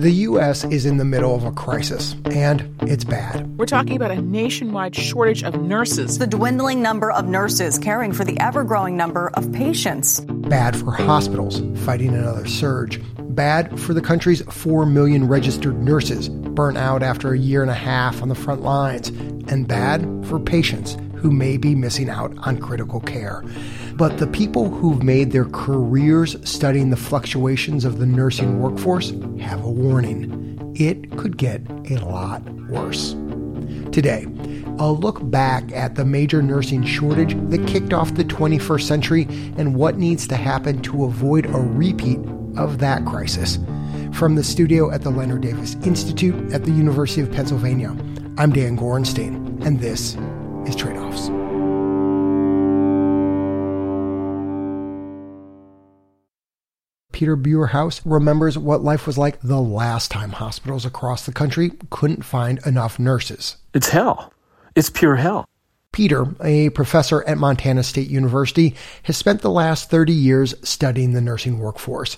The U.S. is in the middle of a crisis, and it's bad. We're talking about a nationwide shortage of nurses. The dwindling number of nurses caring for the ever growing number of patients. Bad for hospitals fighting another surge. Bad for the country's 4 million registered nurses burnt out after a year and a half on the front lines. And bad for patients who may be missing out on critical care. But the people who've made their careers studying the fluctuations of the nursing workforce have a warning. It could get a lot worse. Today, I'll look back at the major nursing shortage that kicked off the 21st century and what needs to happen to avoid a repeat of that crisis. From the studio at the Leonard Davis Institute at the University of Pennsylvania, I'm Dan Gorenstein, and this is Trade Offs. Peter Buerhaus remembers what life was like the last time hospitals across the country couldn't find enough nurses. It's hell. It's pure hell. Peter, a professor at Montana State University, has spent the last 30 years studying the nursing workforce.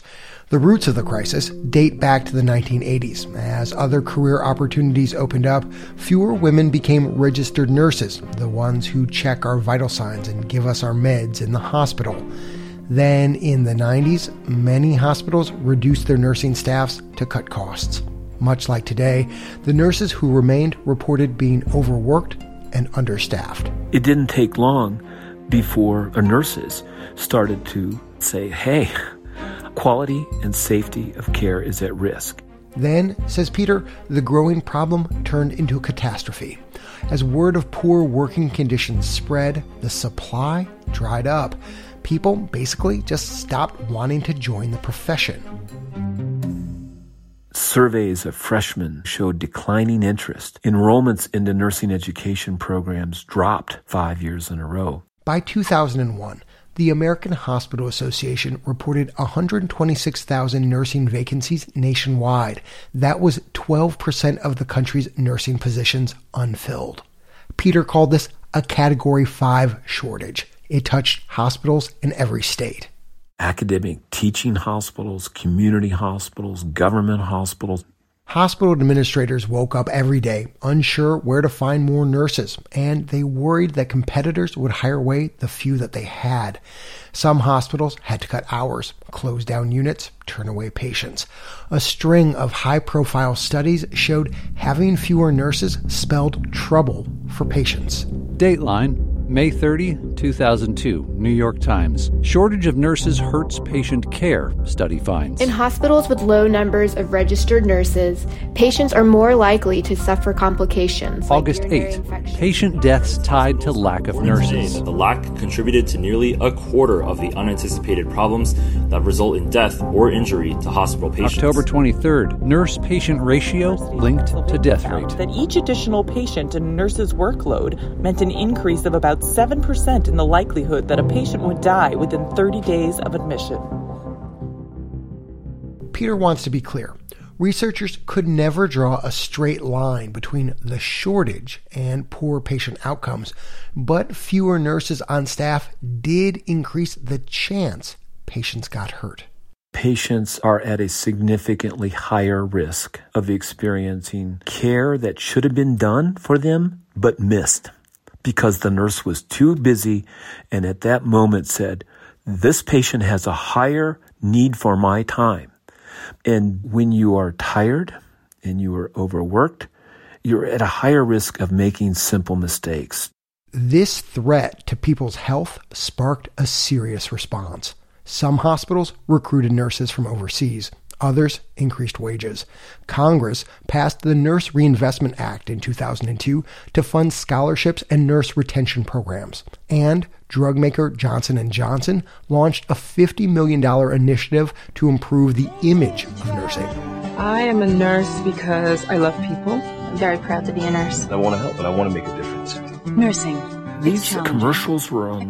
The roots of the crisis date back to the 1980s. As other career opportunities opened up, fewer women became registered nurses, the ones who check our vital signs and give us our meds in the hospital. Then, in the 90s, many hospitals reduced their nursing staffs to cut costs. Much like today, the nurses who remained reported being overworked and understaffed. It didn't take long before the nurses started to say, hey, quality and safety of care is at risk. Then, says Peter, the growing problem turned into a catastrophe. As word of poor working conditions spread, the supply dried up. People basically just stopped wanting to join the profession. Surveys of freshmen showed declining interest. Enrollments into nursing education programs dropped five years in a row. By 2001, the American Hospital Association reported 126,000 nursing vacancies nationwide. That was 12% of the country's nursing positions unfilled. Peter called this a Category 5 shortage. It touched hospitals in every state academic teaching hospitals, community hospitals, government hospitals. Hospital administrators woke up every day unsure where to find more nurses, and they worried that competitors would hire away the few that they had. Some hospitals had to cut hours, close down units, turn away patients. A string of high profile studies showed having fewer nurses spelled trouble for patients. Dateline May 30, 2002, New York Times. Shortage of nurses hurts patient care, study finds. In hospitals with low numbers of registered nurses, patients are more likely to suffer complications. August like 8, patient deaths tied to lack of nurses. The lack contributed to nearly a quarter of the unanticipated problems that result in death or injury to hospital patients. October 23rd, nurse patient ratio linked to death rate. That each additional patient in nurse's workload meant an increase of about 7% in the likelihood that a patient would die within 30 days of admission. Peter wants to be clear. Researchers could never draw a straight line between the shortage and poor patient outcomes, but fewer nurses on staff did increase the chance patients got hurt. Patients are at a significantly higher risk of experiencing care that should have been done for them but missed because the nurse was too busy and at that moment said, this patient has a higher need for my time. And when you are tired and you are overworked, you're at a higher risk of making simple mistakes. This threat to people's health sparked a serious response. Some hospitals recruited nurses from overseas. Others increased wages. Congress passed the Nurse Reinvestment Act in 2002 to fund scholarships and nurse retention programs. And drug maker Johnson & Johnson launched a $50 million initiative to improve the image of nursing. I am a nurse because I love people. I'm very proud to be a nurse. I want to help and I want to make a difference. Nursing. These commercials were um,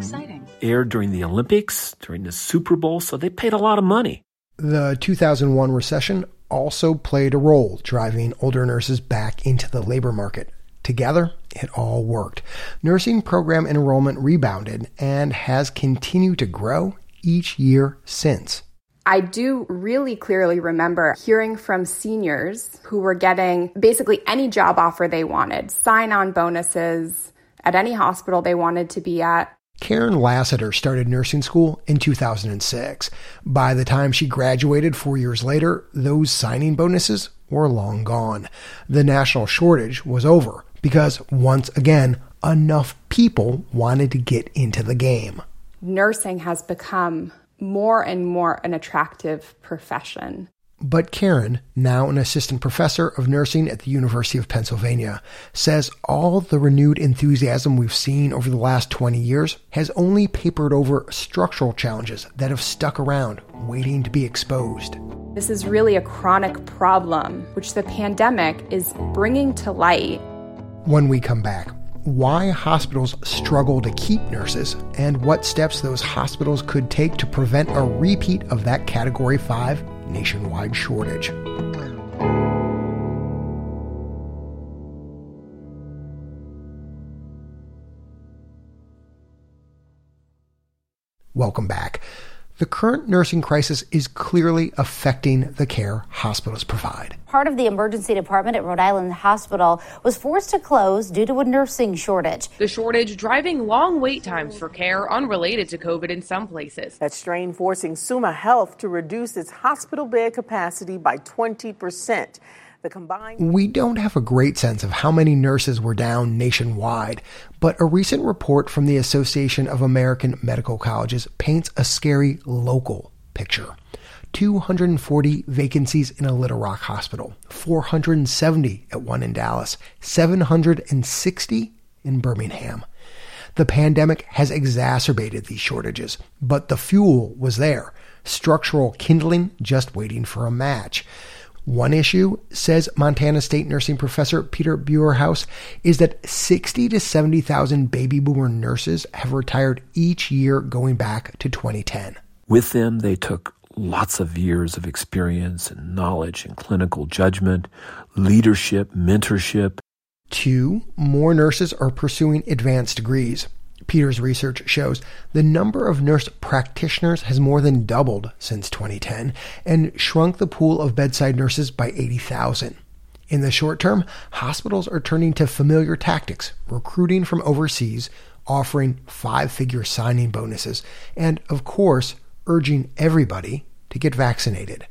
aired during the Olympics, during the Super Bowl, so they paid a lot of money. The 2001 recession also played a role driving older nurses back into the labor market. Together, it all worked. Nursing program enrollment rebounded and has continued to grow each year since. I do really clearly remember hearing from seniors who were getting basically any job offer they wanted, sign on bonuses at any hospital they wanted to be at. Karen Lasater started nursing school in 2006. By the time she graduated four years later, those signing bonuses were long gone. The national shortage was over because, once again, enough people wanted to get into the game. Nursing has become more and more an attractive profession. But Karen, now an assistant professor of nursing at the University of Pennsylvania, says all the renewed enthusiasm we've seen over the last 20 years has only papered over structural challenges that have stuck around, waiting to be exposed. This is really a chronic problem, which the pandemic is bringing to light. When we come back, why hospitals struggle to keep nurses, and what steps those hospitals could take to prevent a repeat of that Category 5 nationwide shortage. Welcome back. The current nursing crisis is clearly affecting the care hospitals provide. Part of the emergency department at Rhode Island Hospital was forced to close due to a nursing shortage. The shortage driving long wait times for care unrelated to COVID in some places. That strain forcing Summa Health to reduce its hospital bed capacity by 20 percent. The combined We don't have a great sense of how many nurses were down nationwide, but a recent report from the Association of American Medical Colleges paints a scary local picture. 240 vacancies in a Little Rock hospital, 470 at one in Dallas, 760 in Birmingham. The pandemic has exacerbated these shortages, but the fuel was there. Structural kindling just waiting for a match. One issue, says Montana State nursing professor Peter Buerhaus, is that 60 to 70,000 baby boomer nurses have retired each year going back to 2010. With them, they took lots of years of experience and knowledge and clinical judgment, leadership, mentorship. Two, more nurses are pursuing advanced degrees. Peter's research shows the number of nurse practitioners has more than doubled since 2010 and shrunk the pool of bedside nurses by 80,000. In the short term, hospitals are turning to familiar tactics, recruiting from overseas, offering five figure signing bonuses, and, of course, urging everybody to get vaccinated.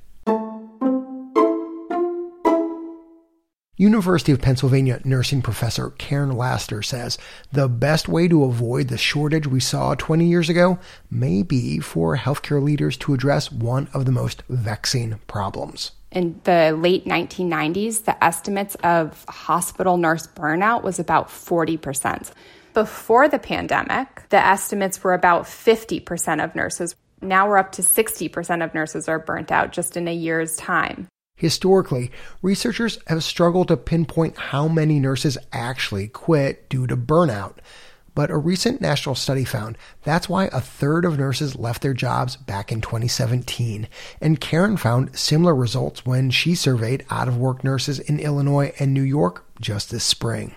University of Pennsylvania nursing professor Karen Lasater says the best way to avoid the shortage we saw 20 years ago may be for healthcare leaders to address one of the most vexing problems. In the late 1990s, the estimates of hospital nurse burnout was about 40%. Before the pandemic, the estimates were about 50% of nurses. Now we're up to 60% of nurses are burnt out just in a year's time. Historically, researchers have struggled to pinpoint how many nurses actually quit due to burnout. But a recent national study found that's why a third of nurses left their jobs back in 2017. And Karen found similar results when she surveyed out of work nurses in Illinois and New York just this spring.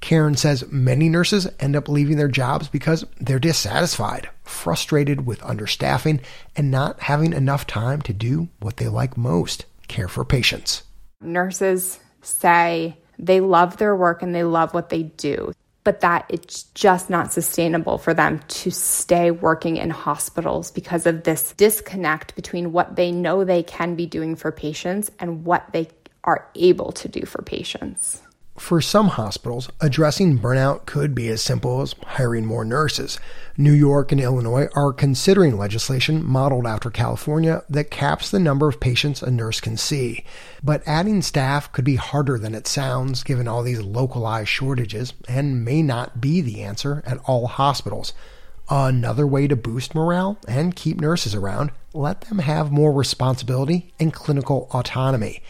Karen says many nurses end up leaving their jobs because they're dissatisfied, frustrated with understaffing, and not having enough time to do what they like most care for patients. Nurses say they love their work and they love what they do, but that it's just not sustainable for them to stay working in hospitals because of this disconnect between what they know they can be doing for patients and what they are able to do for patients. For some hospitals, addressing burnout could be as simple as hiring more nurses. New York and Illinois are considering legislation modeled after California that caps the number of patients a nurse can see. But adding staff could be harder than it sounds given all these localized shortages and may not be the answer at all hospitals. Another way to boost morale and keep nurses around, let them have more responsibility and clinical autonomy.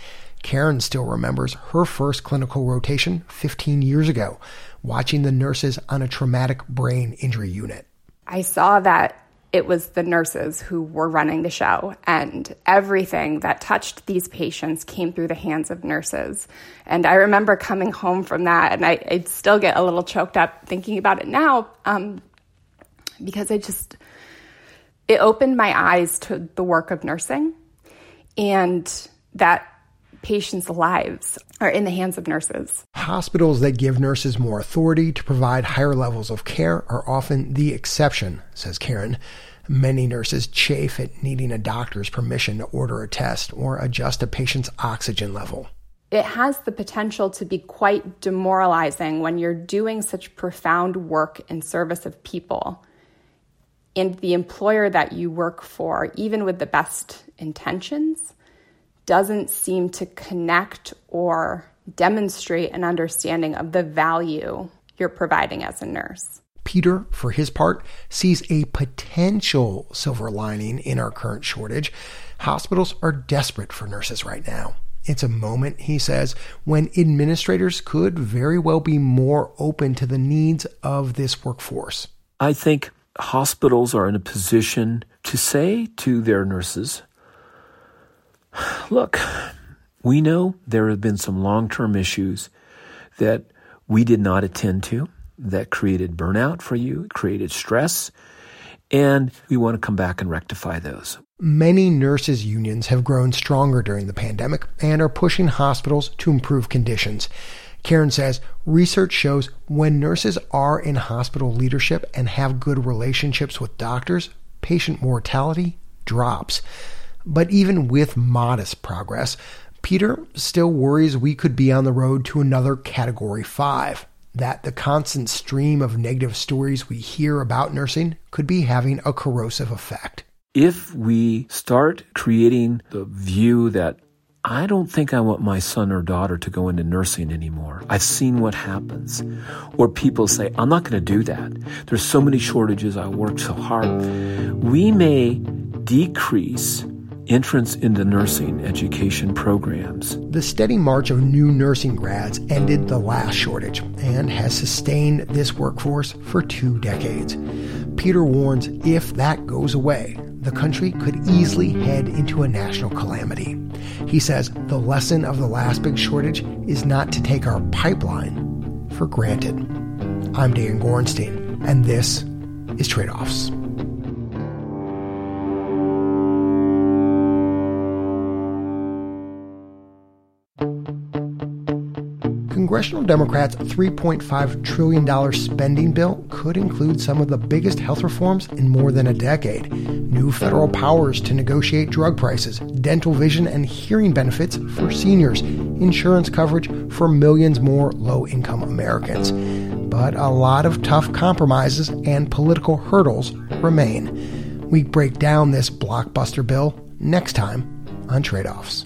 Karen still remembers her first clinical rotation 15 years ago, watching the nurses on a traumatic brain injury unit. I saw that it was the nurses who were running the show, and everything that touched these patients came through the hands of nurses. And I remember coming home from that, and I, I still get a little choked up thinking about it now um, because I just It opened my eyes to the work of nursing and that patients' lives are in the hands of nurses. Hospitals that give nurses more authority to provide higher levels of care are often the exception, says Karen. Many nurses chafe at needing a doctor's permission to order a test or adjust a patient's oxygen level. It has the potential to be quite demoralizing when you're doing such profound work in service of people. And the employer that you work for, even with the best intentions, doesn't seem to connect or demonstrate an understanding of the value you're providing as a nurse. Peter, for his part, sees a potential silver lining in our current shortage. Hospitals are desperate for nurses right now. It's a moment, he says, when administrators could very well be more open to the needs of this workforce. I think hospitals are in a position to say to their nurses, Look, we know there have been some long term issues that we did not attend to that created burnout for you, created stress, and we want to come back and rectify those. Many nurses' unions have grown stronger during the pandemic and are pushing hospitals to improve conditions. Karen says research shows when nurses are in hospital leadership and have good relationships with doctors, patient mortality drops. But even with modest progress, Peter still worries we could be on the road to another Category 5, that the constant stream of negative stories we hear about nursing could be having a corrosive effect. If we start creating the view that I don't think I want my son or daughter to go into nursing anymore. I've seen what happens. Or people say, I'm not going to do that. There's so many shortages. I worked so hard. We may decrease entrance into nursing education programs. The steady march of new nursing grads ended the last shortage and has sustained this workforce for two decades. Peter warns if that goes away, the country could easily head into a national calamity. He says the lesson of the last big shortage is not to take our pipeline for granted. I'm Dan Gorenstein, and this is Trade Offs. Congressional Democrats' $3.5 trillion spending bill could include some of the biggest health reforms in more than a decade. New federal powers to negotiate drug prices, dental vision and hearing benefits for seniors, insurance coverage for millions more low income Americans. But a lot of tough compromises and political hurdles remain. We break down this blockbuster bill next time on Trade Offs.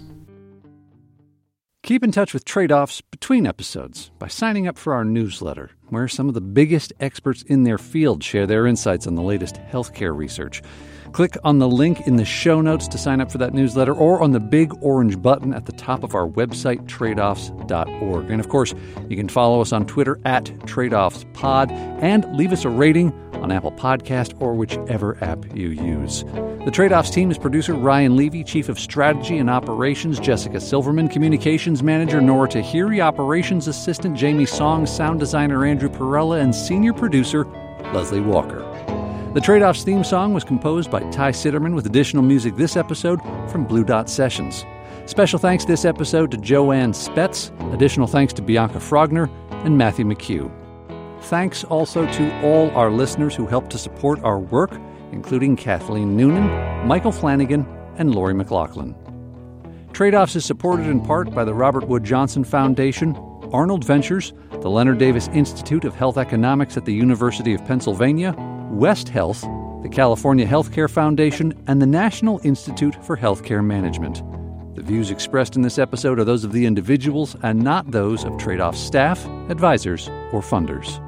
Keep in touch with trade offs between episodes by signing up for our newsletter, where some of the biggest experts in their field share their insights on the latest healthcare research. Click on the link in the show notes to sign up for that newsletter or on the big orange button at the top of our website, tradeoffs.org. And of course, you can follow us on Twitter at tradeoffspod and leave us a rating on Apple Podcast or whichever app you use. The Trade Offs team is producer Ryan Levi, Chief of Strategy and Operations Jessica Silverman, Communications Manager Nora Tahiri, Operations Assistant Jamie Song, Sound Designer Andrew Perella, and Senior Producer Leslie Walker. The Trade Offs theme song was composed by Ty Citerman with additional music this episode from Blue Dot Sessions. Special thanks this episode to Joanne Spetz. Additional thanks to Bianca Frogner and Matthew McHugh. Thanks also to all our listeners who helped to support our work, including Kathleen Noonan, Michael Flanagan, and Lori McLaughlin. Trade Offs is supported in part by the Robert Wood Johnson Foundation, Arnold Ventures, the Leonard Davis Institute of Health Economics at the University of Pennsylvania, West Health, the California Healthcare Foundation, and the National Institute for Healthcare Management. The views expressed in this episode are those of the individuals and not those of Trade Off staff, advisors, or funders.